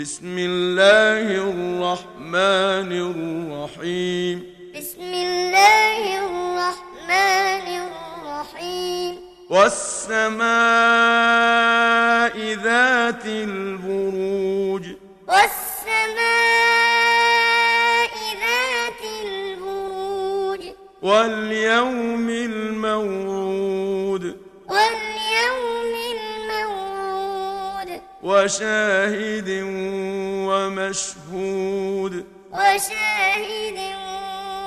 بسم الله الرحمن الرحيم. بسم الله الرحمن الرحيم. والسماء ذات البروج. والسماء ذات البروج. واليوم الموعود. واليوم الموعود. وشاهد ومشهود. وشاهد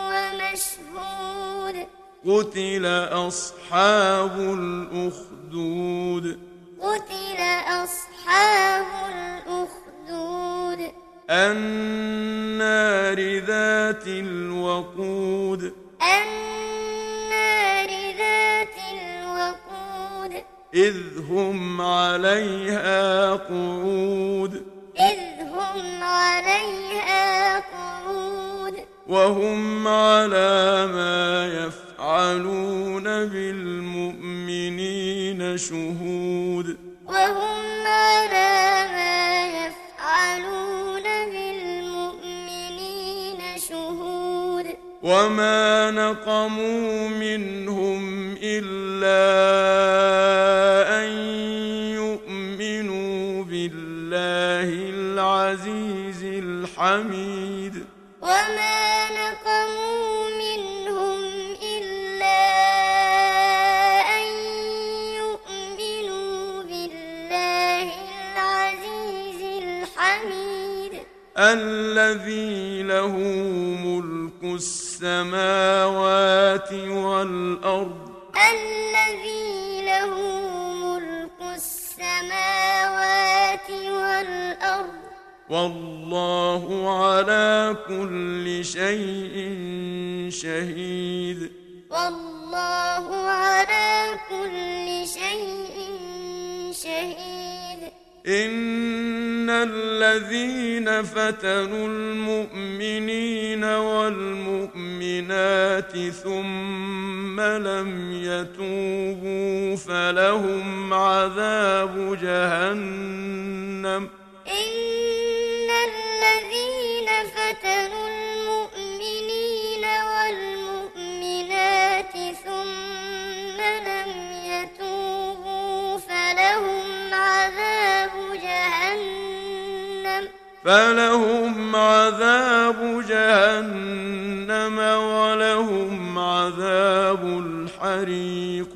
ومشهود. قتل أصحاب الأخدود. قتل أصحاب الأخدود. النار ذات الوقود. النار ذات الوقود. إذ هم عليها قعود. عليها قعود وهم على ما يفعلون بالمؤمنين شهود. وهم على ما يفعلون بالمؤمنين شهود. وما نقموا منهم إلا الحميد وما نقموا منهم إلا أن يؤمنوا بالله العزيز الحميد. الذي له ملك السماوات والأرض. الذي له ملك السماوات والأرض. والله على كل شيء شهيد. والله على كل شيء شهيد. إن الذين فتنوا المؤمنين والمؤمنات ثم لم يتوبوا فلهم عذاب جهنم. فلهم عذاب جهنم ولهم عذاب الحريق.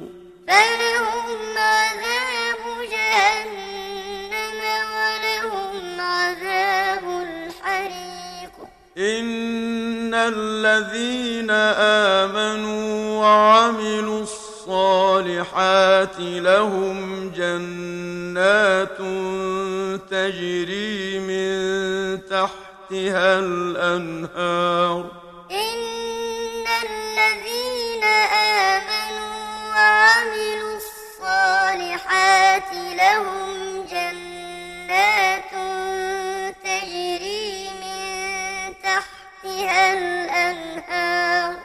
فلهم عذاب جهنم ولهم عذاب الحريق. إن الذين آمنوا وعملوا الصالحات لهم جنات تجري من تحتها الأنهار. إن الذين آمنوا وعملوا الصالحات لهم جنات تجري من تحتها الأنهار.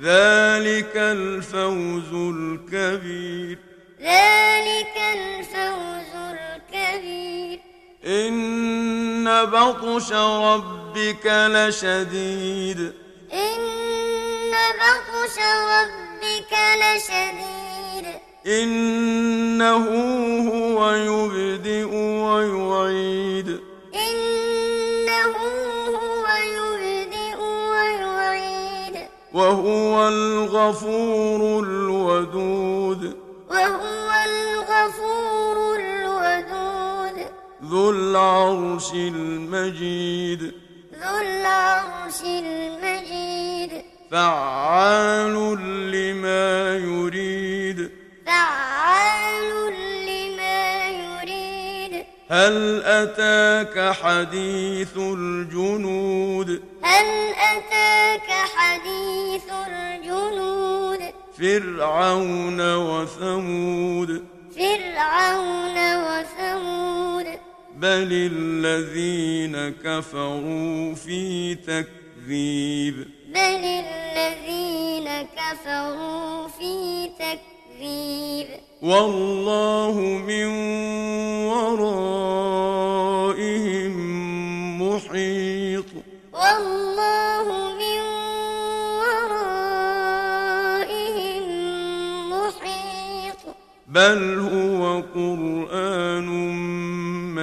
ذلك الفوز الكبير. ذلك الفوز الكبير. إن بطش ربك لشديد. إن بطش ربك لشديد. إنه هو يبدئ ويعيد. إنه هو يبدئ ويعيد. وهو الغفور الودود. وهو الغفور الودود. ذو العرش المجيد. ذو العرش المجيد. فعال لما يريد. فعال لما يريد. هل أتاك حديث الجنود؟ هل أتاك حديث الجنود؟ فرعون وثمود. فرعون وثمود. بل الذين كفروا في تكذيب بل الذين كفروا في تكذيب والله من ورائهم محيط والله من ورائهم محيط بل هو قرآن